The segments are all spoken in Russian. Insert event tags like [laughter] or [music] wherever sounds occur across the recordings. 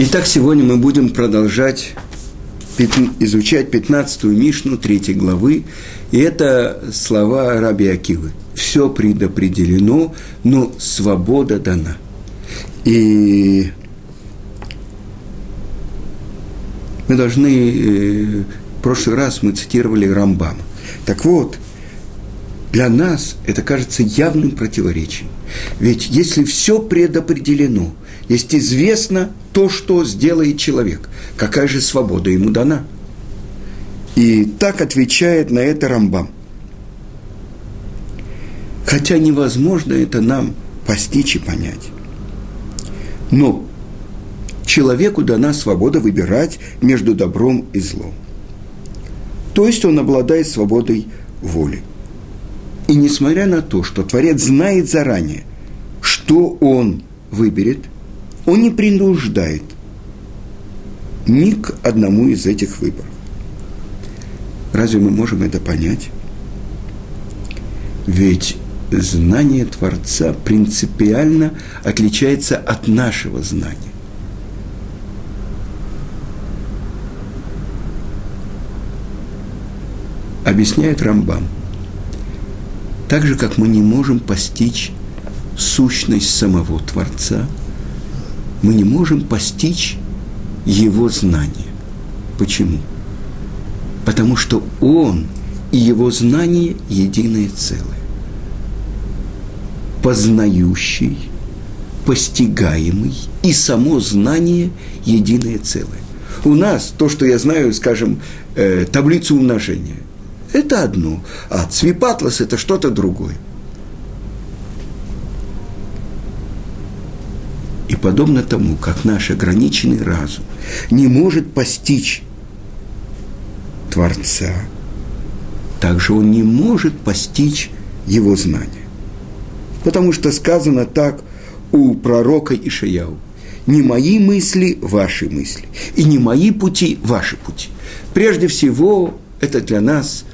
Итак, сегодня мы будем продолжать изучать 15-ю Мишну 3 главы. И это слова Раби Акивы. Все предопределено, но свобода дана. И мы должны... Э, в прошлый раз мы цитировали Рамбама. Так вот, для нас это кажется явным противоречием. Ведь если все предопределено, есть известно то, что сделает человек, какая же свобода ему дана? И так отвечает на это Рамбам. Хотя невозможно это нам постичь и понять. Но человеку дана свобода выбирать между добром и злом. То есть он обладает свободой воли. И несмотря на то, что Творец знает заранее, что он выберет, он не принуждает ни к одному из этих выборов. Разве мы можем это понять? Ведь знание Творца принципиально отличается от нашего знания. Объясняет Рамбам – так же, как мы не можем постичь сущность самого Творца, мы не можем постичь его знание. Почему? Потому что он и его знание единое целое. Познающий, постигаемый и само знание единое целое. У нас то, что я знаю, скажем, э, таблицу умножения – это одно, а цвипатлас – это что-то другое. И подобно тому, как наш ограниченный разум не может постичь Творца, также он не может постичь его знания. Потому что сказано так у пророка Ишаяу. Не мои мысли – ваши мысли, и не мои пути – ваши пути. Прежде всего, это для нас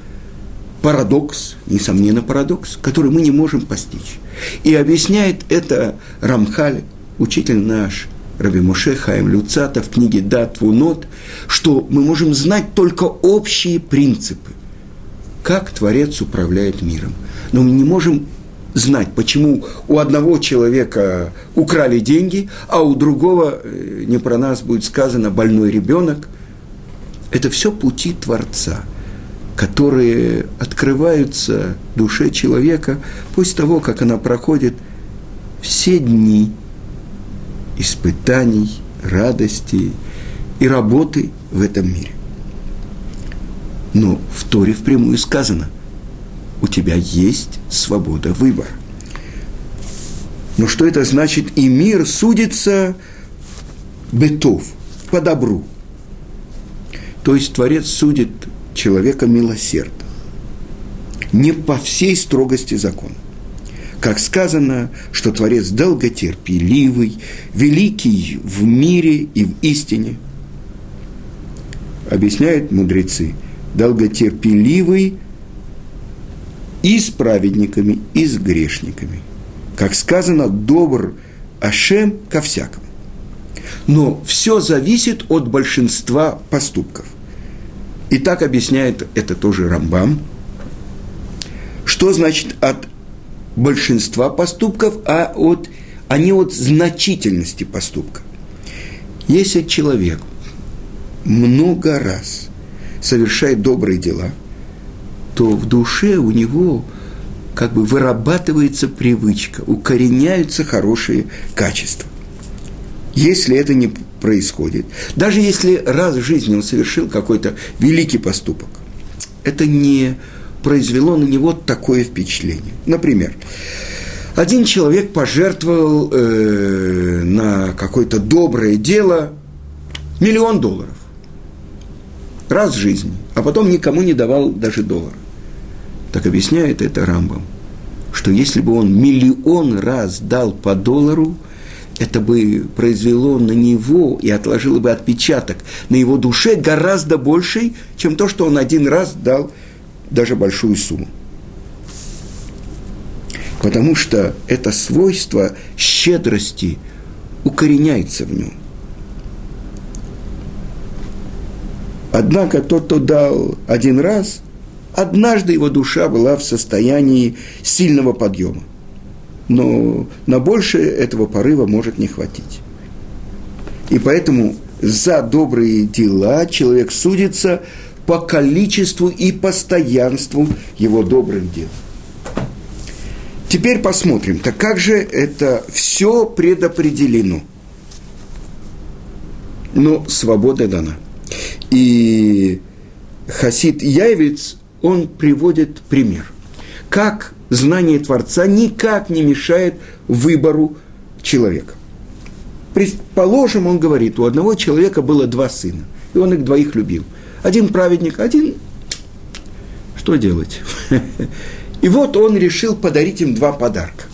парадокс, несомненно парадокс, который мы не можем постичь. И объясняет это Рамхаль, учитель наш, Раби Муше Хаим Люцата в книге «Дат Вунот», что мы можем знать только общие принципы, как Творец управляет миром. Но мы не можем знать, почему у одного человека украли деньги, а у другого, э, не про нас будет сказано, больной ребенок. Это все пути Творца – которые открываются душе человека после того, как она проходит все дни испытаний, радости и работы в этом мире. Но в Торе впрямую сказано, у тебя есть свобода выбора. Но что это значит? И мир судится бытов, по добру. То есть Творец судит человека милосердно, не по всей строгости закона. Как сказано, что Творец долготерпеливый, великий в мире и в истине. Объясняют мудрецы, долготерпеливый и с праведниками, и с грешниками. Как сказано, добр Ашем ко всякому. Но все зависит от большинства поступков. И так объясняет это тоже Рамбам. Что значит от большинства поступков, а, от, а не от значительности поступка. Если человек много раз совершает добрые дела, то в душе у него как бы вырабатывается привычка, укореняются хорошие качества. Если это не происходит, даже если раз в жизни он совершил какой-то великий поступок, это не произвело на него такое впечатление. Например, один человек пожертвовал э, на какое-то доброе дело миллион долларов раз в жизни, а потом никому не давал даже доллара. Так объясняет это Рамбам, что если бы он миллион раз дал по доллару, это бы произвело на него и отложило бы отпечаток на его душе гораздо больший, чем то, что он один раз дал даже большую сумму. Потому что это свойство щедрости укореняется в нем. Однако тот, кто дал один раз, однажды его душа была в состоянии сильного подъема. Но на большее этого порыва может не хватить. И поэтому за добрые дела человек судится по количеству и постоянству его добрым дел. Теперь посмотрим, так как же это все предопределено. Но свобода дана. И Хасид Яевец, он приводит пример. Как знание Творца никак не мешает выбору человека. Предположим, он говорит, у одного человека было два сына, и он их двоих любил. Один праведник, один... Что делать? [laughs] И вот он решил подарить им два подарка.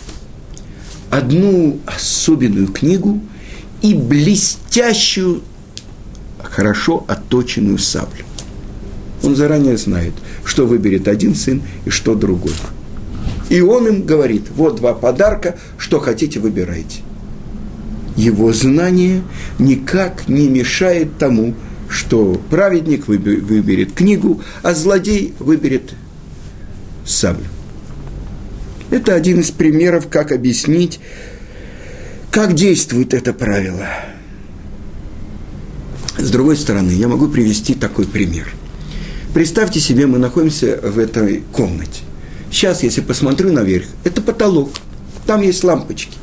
Одну особенную книгу и блестящую, хорошо отточенную саблю. Он заранее знает, что выберет один сын и что другой. И он им говорит, вот два подарка, что хотите, выбирайте. Его знание никак не мешает тому, что праведник выберет книгу, а злодей выберет саблю. Это один из примеров, как объяснить, как действует это правило. С другой стороны, я могу привести такой пример. Представьте себе, мы находимся в этой комнате. Сейчас, если посмотрю наверх, это потолок, там есть лампочки.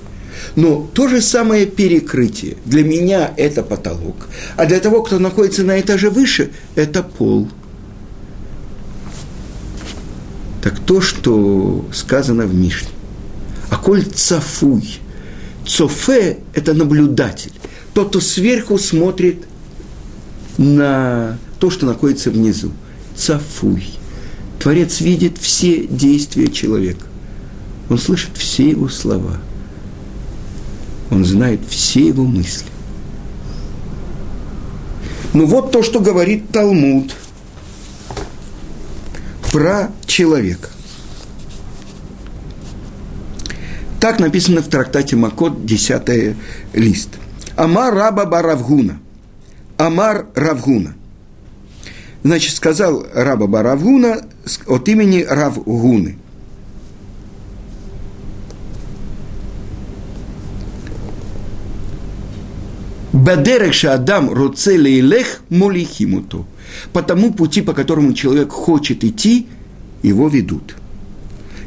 Но то же самое перекрытие. Для меня это потолок. А для того, кто находится на этаже выше, это пол – так то, что сказано в Мишне. А коль цафуй, цофе – это наблюдатель, тот, кто сверху смотрит на то, что находится внизу. Цафуй. Творец видит все действия человека. Он слышит все его слова. Он знает все его мысли. Ну вот то, что говорит Талмуд – про человека. Так написано в трактате Макот, 10 лист. Амар раба Баравгуна. Амар Равгуна. Значит, сказал раба Баравгуна от имени Равгуны. Бадерек Адам Руцеле Илех Молихимуту по тому пути, по которому человек хочет идти, его ведут.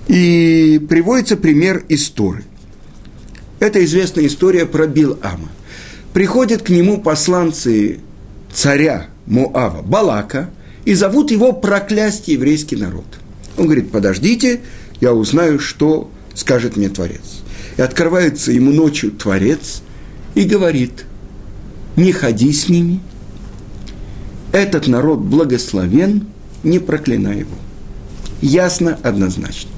И приводится пример истории. Это известная история про Билама. Приходят к нему посланцы царя Моава, Балака, и зовут его проклясть еврейский народ. Он говорит, подождите, я узнаю, что скажет мне Творец. И открывается ему ночью Творец и говорит, не ходи с ними – этот народ благословен, не проклинай его. Ясно, однозначно.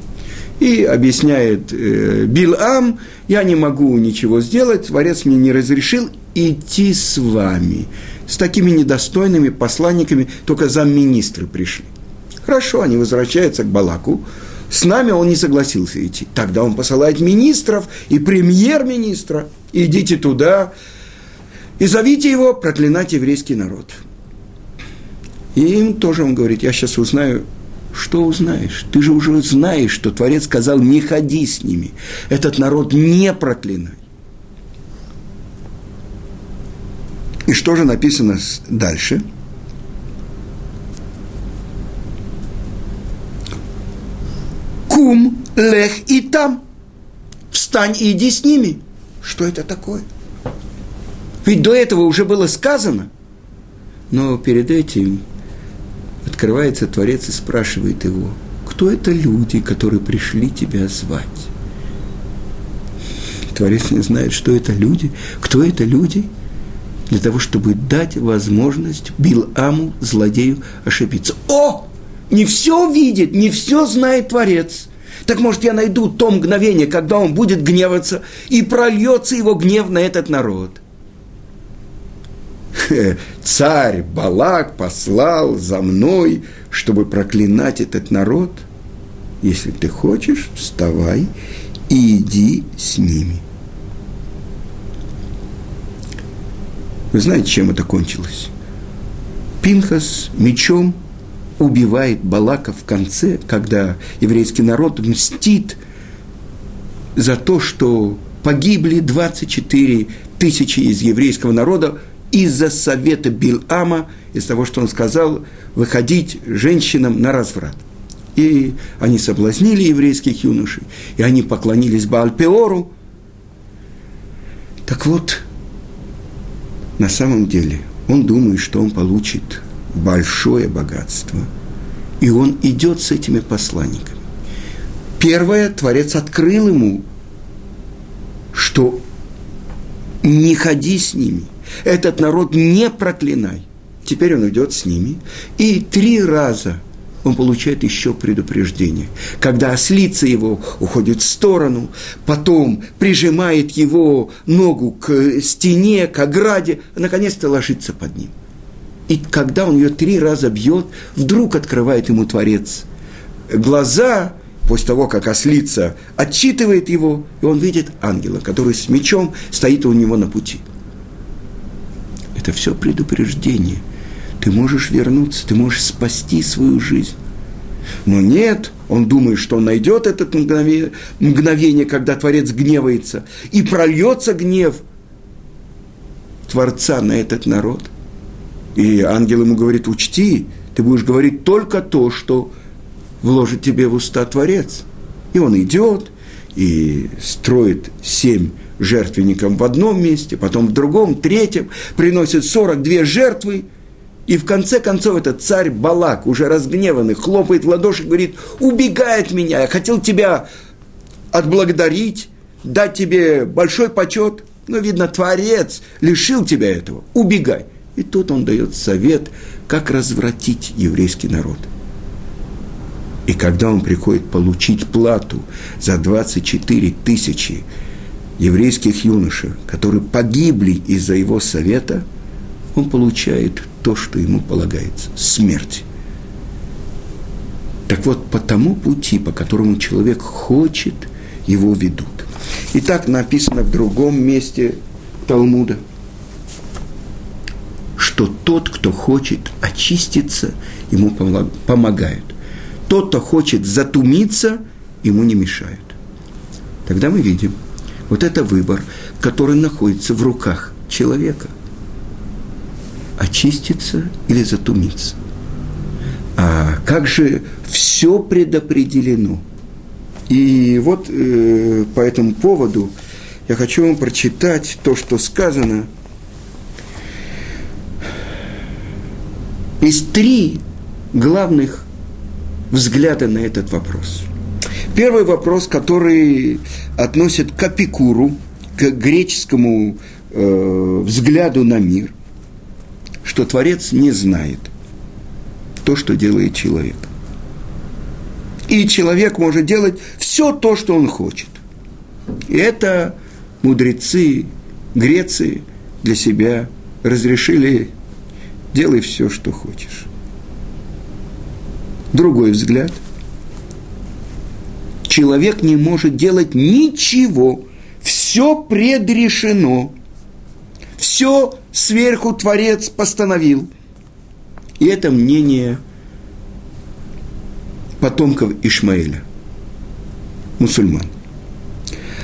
И объясняет э, Билам, я не могу ничего сделать, Творец мне не разрешил идти с вами. С такими недостойными посланниками только замминистры пришли. Хорошо, они возвращаются к Балаку. С нами он не согласился идти. Тогда он посылает министров и премьер-министра. Идите туда и зовите его проклинать еврейский народ. И им тоже он говорит, я сейчас узнаю, что узнаешь? Ты же уже знаешь, что Творец сказал, не ходи с ними. Этот народ не проклинай. И что же написано дальше? Кум, лех и там. Встань и иди с ними. Что это такое? Ведь до этого уже было сказано. Но перед этим открывается Творец и спрашивает его, кто это люди, которые пришли тебя звать? Творец не знает, что это люди, кто это люди, для того, чтобы дать возможность Биламу, злодею, ошибиться. О! Не все видит, не все знает Творец. Так может, я найду то мгновение, когда он будет гневаться, и прольется его гнев на этот народ [laughs] царь Балак послал за мной, чтобы проклинать этот народ. Если ты хочешь, вставай и иди с ними. Вы знаете, чем это кончилось? Пинхас мечом убивает Балака в конце, когда еврейский народ мстит за то, что погибли 24 тысячи из еврейского народа из-за совета Билама, из того, что он сказал, выходить женщинам на разврат. И они соблазнили еврейских юношей, и они поклонились Баальпеору. Так вот, на самом деле, он думает, что он получит большое богатство. И он идет с этими посланниками. Первое, Творец открыл ему, что не ходи с ними, этот народ не проклинай. Теперь он идет с ними. И три раза он получает еще предупреждение. Когда ослица его уходит в сторону, потом прижимает его ногу к стене, к ограде, наконец-то ложится под ним. И когда он ее три раза бьет, вдруг открывает ему Творец глаза, после того, как ослица отчитывает его, и он видит ангела, который с мечом стоит у него на пути. Это все предупреждение – ты можешь вернуться, ты можешь спасти свою жизнь. Но нет, он думает, что он найдет это мгновение, мгновение, когда Творец гневается, и прольется гнев Творца на этот народ. И ангел ему говорит, учти, ты будешь говорить только то, что вложит тебе в уста Творец. И он идет и строит семь жертвенников в одном месте, потом в другом, третьем, приносит 42 жертвы, и в конце концов этот царь Балак, уже разгневанный, хлопает в ладоши говорит, убегай от меня, я хотел тебя отблагодарить, дать тебе большой почет, но, видно, Творец лишил тебя этого, убегай. И тут он дает совет, как развратить еврейский народ. И когда он приходит получить плату за 24 тысячи еврейских юношей, которые погибли из-за его совета, он получает то, что ему полагается – смерть. Так вот, по тому пути, по которому человек хочет, его ведут. И так написано в другом месте Талмуда, что тот, кто хочет очиститься, ему помогают. Тот, кто хочет затумиться, ему не мешают. Тогда мы видим, вот это выбор, который находится в руках человека – очиститься или затумиться. А как же все предопределено? И вот э, по этому поводу я хочу вам прочитать то, что сказано. Есть три главных взгляда на этот вопрос. Первый вопрос, который относит к Апикуру, к греческому э, взгляду на мир – что Творец не знает то, что делает человек. И человек может делать все то, что он хочет. И это мудрецы Греции для себя разрешили делай все, что хочешь. Другой взгляд. Человек не может делать ничего. Все предрешено. Все сверху Творец постановил. И это мнение потомков Ишмаэля, мусульман.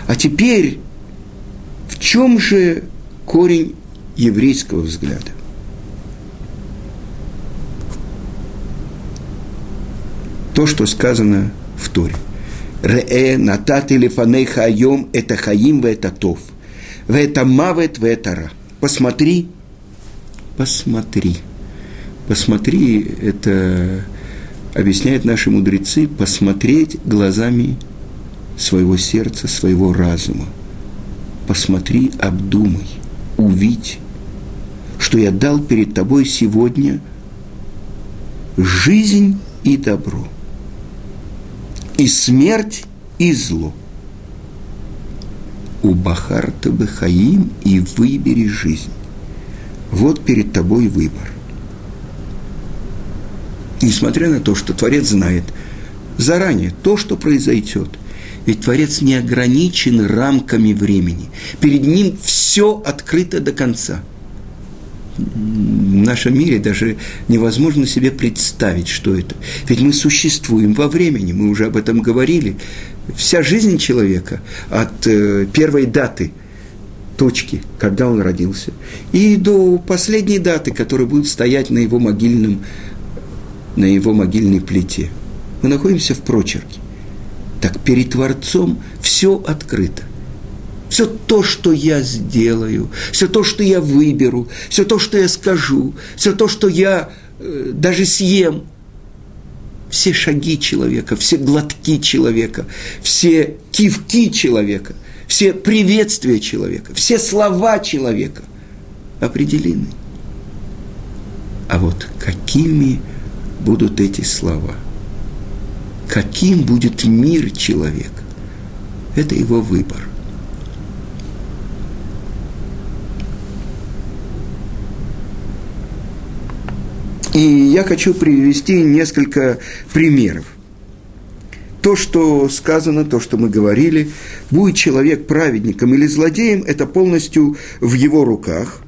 А теперь, в чем же корень еврейского взгляда? То, что сказано в Торе. Ре натат или фанейха айом это хаим в это тов. В это мавет в это ра посмотри, посмотри. Посмотри, это объясняют наши мудрецы, посмотреть глазами своего сердца, своего разума. Посмотри, обдумай, увидь, что я дал перед тобой сегодня жизнь и добро, и смерть, и зло – у Бахарта Бахаим и выбери жизнь. Вот перед тобой выбор. Несмотря на то, что Творец знает заранее то, что произойдет, ведь Творец не ограничен рамками времени. Перед ним все открыто до конца. Нашем мире даже невозможно себе представить, что это. Ведь мы существуем во времени, мы уже об этом говорили. Вся жизнь человека от э, первой даты точки, когда он родился, и до последней даты, которая будет стоять на его могильном, на его могильной плите. Мы находимся в прочерке. Так перед Творцом все открыто. Все то, что я сделаю, все то, что я выберу, все то, что я скажу, все то, что я э, даже съем, все шаги человека, все глотки человека, все кивки человека, все приветствия человека, все слова человека определены. А вот какими будут эти слова? Каким будет мир человека? Это его выбор. И я хочу привести несколько примеров. То, что сказано, то, что мы говорили, будет человек праведником или злодеем, это полностью в его руках.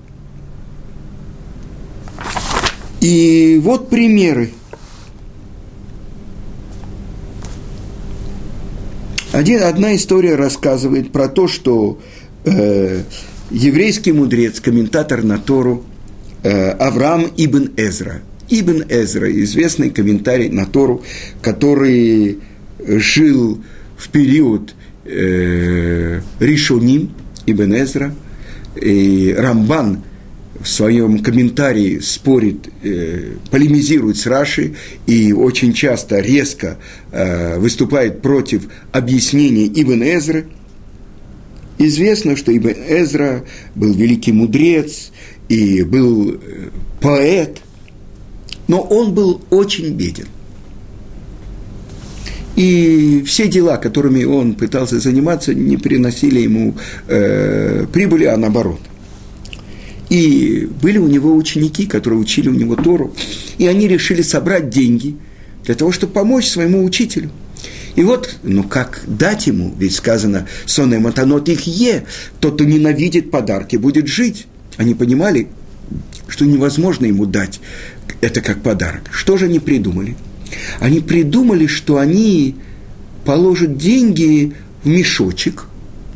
И вот примеры. Один, одна история рассказывает про то, что э, еврейский мудрец, комментатор на Тору э, Авраам Ибн Эзра – Ибн Эзра, известный комментарий на Тору, который жил в период э, Ришоним, Ибн Эзра, и Рамбан в своем комментарии спорит, э, полемизирует с Раши и очень часто резко э, выступает против объяснений Ибн Эзры. Известно, что Ибн Эзра был великий мудрец и был э, поэт – но он был очень беден. И все дела, которыми он пытался заниматься, не приносили ему э, прибыли, а наоборот. И были у него ученики, которые учили у него Тору, и они решили собрать деньги для того, чтобы помочь своему учителю. И вот, ну как дать ему, ведь сказано, сонный матанот их е, тот, кто ненавидит подарки, будет жить. Они понимали, что невозможно ему дать это как подарок. Что же они придумали? Они придумали, что они положат деньги в мешочек,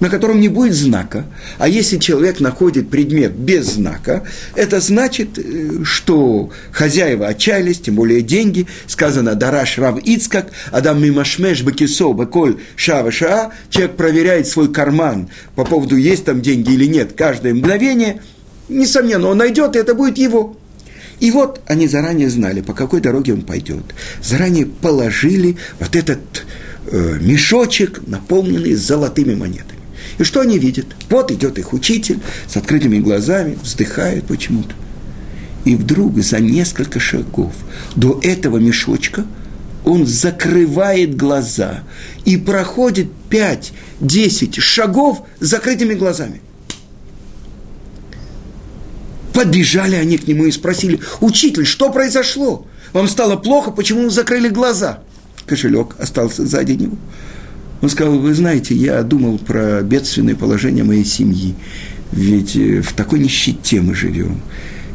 на котором не будет знака. А если человек находит предмет без знака, это значит, э, что хозяева отчаялись, тем более деньги. Сказано «Дараш рав Ицкак, Адам мимашмеш бакисо баколь шава шаа». Человек проверяет свой карман по поводу, есть там деньги или нет, каждое мгновение. Несомненно, он найдет, и это будет его. И вот они заранее знали, по какой дороге он пойдет. Заранее положили вот этот э, мешочек, наполненный золотыми монетами. И что они видят? Вот идет их учитель с открытыми глазами, вздыхает почему-то. И вдруг за несколько шагов до этого мешочка он закрывает глаза и проходит 5-10 шагов с закрытыми глазами. Подбежали они к нему и спросили, учитель, что произошло? Вам стало плохо, почему вы закрыли глаза? Кошелек остался сзади него. Он сказал, вы знаете, я думал про бедственное положение моей семьи, ведь э, в такой нищете мы живем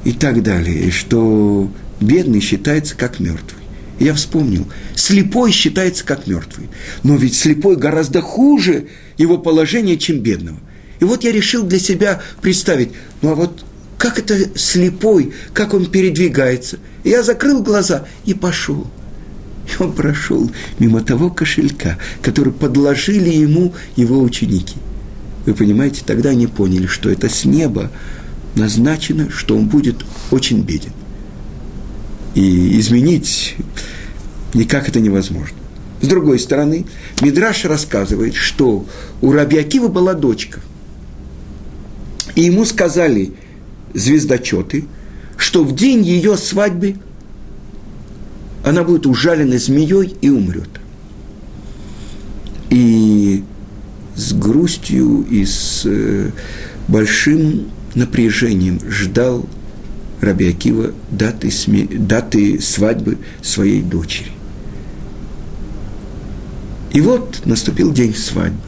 и так далее, что бедный считается как мертвый. И я вспомнил, слепой считается как мертвый, но ведь слепой гораздо хуже его положения, чем бедного. И вот я решил для себя представить, ну а вот как это слепой, как он передвигается. я закрыл глаза и пошел. И он прошел мимо того кошелька, который подложили ему его ученики. Вы понимаете, тогда они поняли, что это с неба назначено, что он будет очень беден. И изменить никак это невозможно. С другой стороны, Мидраш рассказывает, что у Раби Акива была дочка. И ему сказали, звездочеты, что в день ее свадьбы она будет ужалена змеей и умрет. И с грустью и с э, большим напряжением ждал Раби Акива даты, сме... даты свадьбы своей дочери. И вот наступил день свадьбы.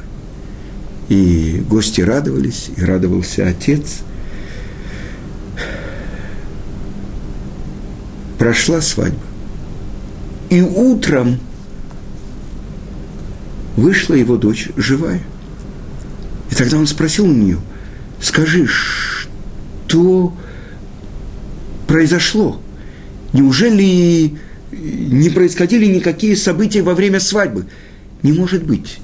И гости радовались, и радовался отец – Прошла свадьба. И утром вышла его дочь живая. И тогда он спросил у нее, скажи, что произошло? Неужели не происходили никакие события во время свадьбы? Не может быть.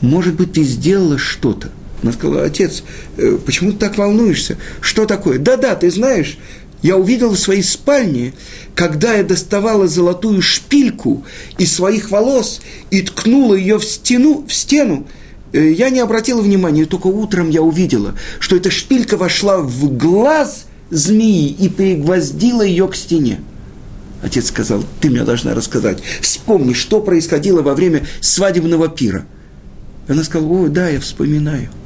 Может быть, ты сделала что-то. Она сказала, отец, э, почему ты так волнуешься? Что такое? Да-да, ты знаешь, я увидел в своей спальне, когда я доставала золотую шпильку из своих волос и ткнула ее в стену, в стену, э, я не обратила внимания, только утром я увидела, что эта шпилька вошла в глаз змеи и пригвоздила ее к стене. Отец сказал, ты мне должна рассказать. Вспомни, что происходило во время свадебного пира. Она сказала, о, да, я вспоминаю –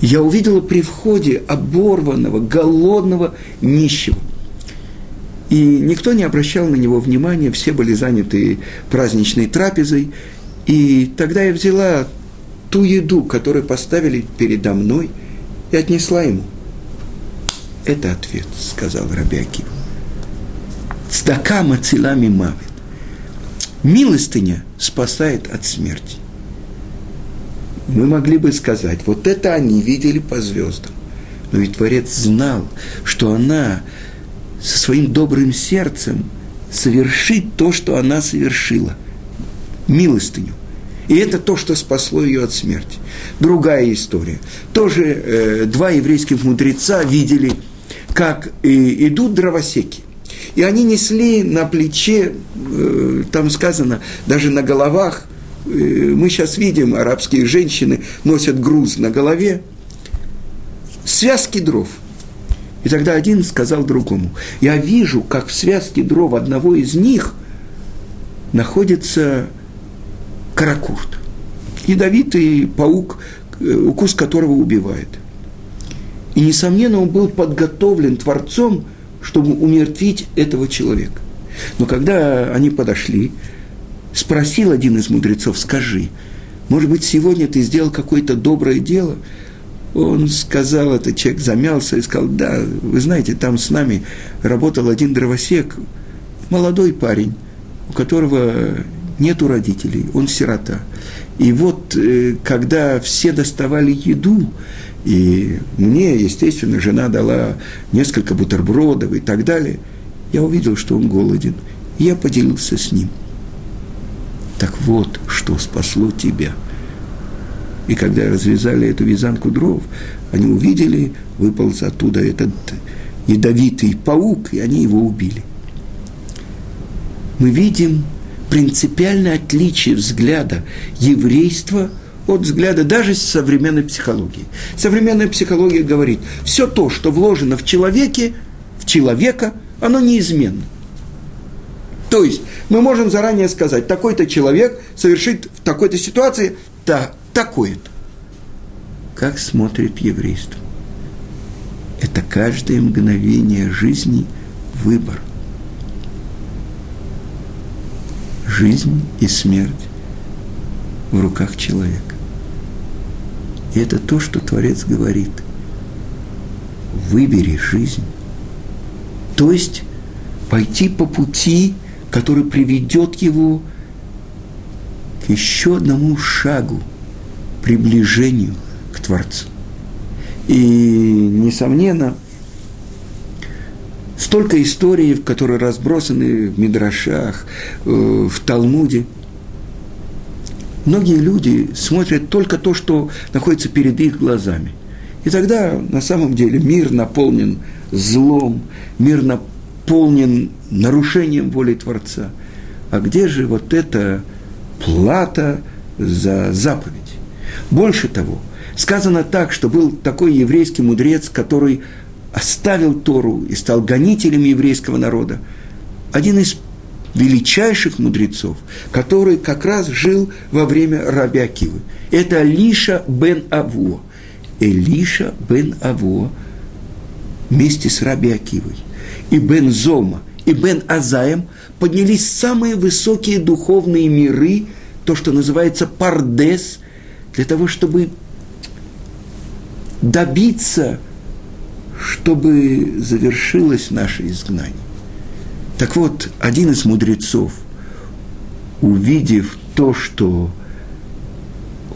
я увидела при входе оборванного, голодного, нищего. И никто не обращал на него внимания, все были заняты праздничной трапезой. И тогда я взяла ту еду, которую поставили передо мной, и отнесла ему. Это ответ, сказал Рабиакив. Цдака мацилами мавит. Милостыня спасает от смерти мы могли бы сказать, вот это они видели по звездам. Но ведь Творец знал, что она со своим добрым сердцем совершит то, что она совершила. Милостыню. И это то, что спасло ее от смерти. Другая история. Тоже э, два еврейских мудреца видели, как э, идут дровосеки. И они несли на плече, э, там сказано, даже на головах мы сейчас видим, арабские женщины носят груз на голове, связки дров. И тогда один сказал другому, я вижу, как в связке дров одного из них находится каракурт, ядовитый паук, э, укус которого убивает. И, несомненно, он был подготовлен Творцом, чтобы умертвить этого человека. Но когда они подошли, спросил один из мудрецов, скажи, может быть, сегодня ты сделал какое-то доброе дело? Он сказал, этот человек замялся и сказал, да, вы знаете, там с нами работал один дровосек, молодой парень, у которого нету родителей, он сирота. И вот, э, когда все доставали еду, и мне, естественно, жена дала несколько бутербродов и так далее, я увидел, что он голоден, и я поделился с ним – так вот, что спасло тебя. И когда развязали эту вязанку дров, они увидели, выполз оттуда этот ядовитый паук, и они его убили. Мы видим принципиальное отличие взгляда еврейства от взгляда даже современной психологии. Современная психология говорит, все то, что вложено в человеке, в человека, оно неизменно. То есть мы можем заранее сказать, такой-то человек совершит в такой-то ситуации та, такое-то. Как смотрит еврейство? Это каждое мгновение жизни выбор. Жизнь и смерть в руках человека. И это то, что Творец говорит. Выбери жизнь. То есть пойти по пути который приведет его к еще одному шагу, приближению к Творцу. И, несомненно, столько историй, которые разбросаны в Мидрашах, э, в Талмуде. Многие люди смотрят только то, что находится перед их глазами. И тогда на самом деле мир наполнен злом, мир наполнен наполнен нарушением воли Творца. А где же вот эта плата за заповедь? Больше того, сказано так, что был такой еврейский мудрец, который оставил Тору и стал гонителем еврейского народа. Один из величайших мудрецов, который как раз жил во время Раби Акивы. Это Лиша бен Аво. Элиша бен Аво вместе с Раби Акивой и Бен Зома, и Бен Азаем поднялись самые высокие духовные миры, то, что называется пардес, для того, чтобы добиться, чтобы завершилось наше изгнание. Так вот, один из мудрецов, увидев то, что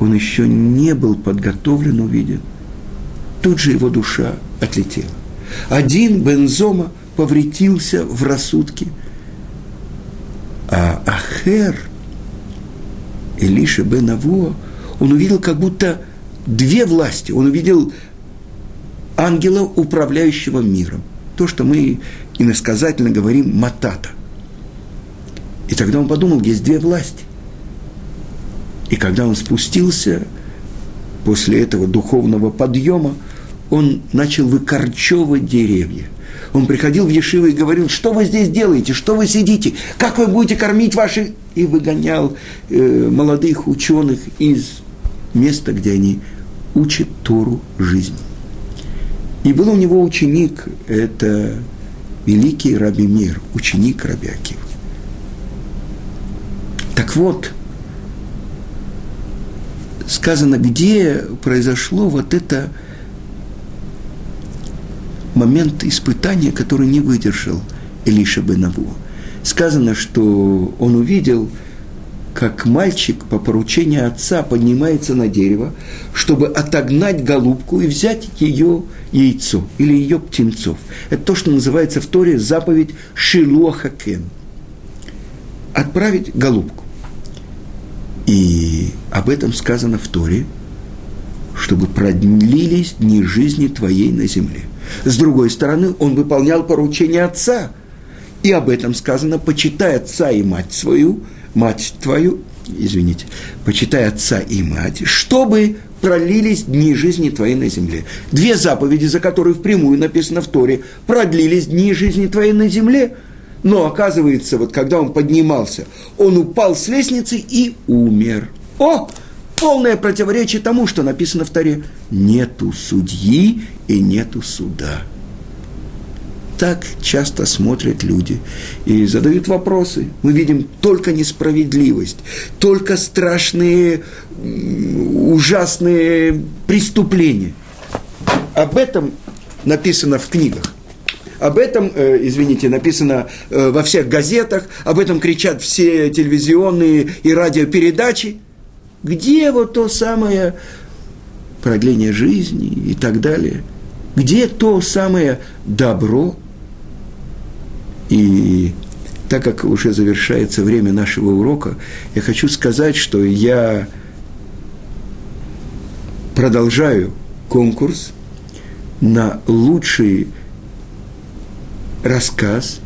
он еще не был подготовлен увиден, тут же его душа отлетела. Один Бензома повредился в рассудке, а Ахер, Илиша бен Аво, он увидел как будто две власти. Он увидел ангела, управляющего миром. То, что мы иносказательно говорим «матата». И тогда он подумал, есть две власти. И когда он спустился после этого духовного подъема, он начал выкорчевывать деревья. Он приходил в Ешиву и говорил, что вы здесь делаете, что вы сидите, как вы будете кормить ваши... И выгонял э, молодых ученых из места, где они учат Тору жизни. И был у него ученик, это великий Раби Мир, ученик Раби Акива. Так вот, сказано, где произошло вот это момент испытания, который не выдержал Илиша Бенаву. Сказано, что он увидел, как мальчик по поручению отца поднимается на дерево, чтобы отогнать голубку и взять ее яйцо или ее птенцов. Это то, что называется в Торе заповедь Шилуахакен. Отправить голубку. И об этом сказано в Торе, чтобы продлились дни жизни твоей на земле. С другой стороны, он выполнял поручение отца. И об этом сказано, почитай отца и мать свою, мать твою, извините, почитай отца и мать, чтобы пролились дни жизни твоей на земле. Две заповеди, за которые впрямую написано в Торе, продлились дни жизни твоей на земле – но оказывается, вот когда он поднимался, он упал с лестницы и умер. О, полное противоречие тому, что написано в Таре. Нету судьи и нету суда. Так часто смотрят люди и задают вопросы. Мы видим только несправедливость, только страшные, ужасные преступления. Об этом написано в книгах. Об этом, э, извините, написано э, во всех газетах, об этом кричат все телевизионные и радиопередачи. Где вот то самое продление жизни и так далее? Где то самое добро? И так как уже завершается время нашего урока, я хочу сказать, что я продолжаю конкурс на лучшие рассказ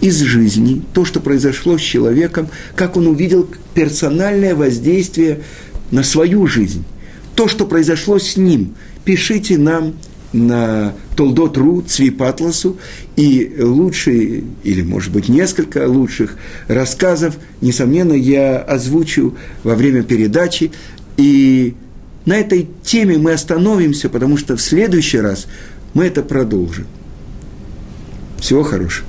из жизни, то, что произошло с человеком, как он увидел персональное воздействие на свою жизнь, то, что произошло с ним. Пишите нам на Толдот.ру, Цвипатласу, и лучшие, или, может быть, несколько лучших рассказов, несомненно, я озвучу во время передачи. И на этой теме мы остановимся, потому что в следующий раз мы это продолжим. Всего хорошего.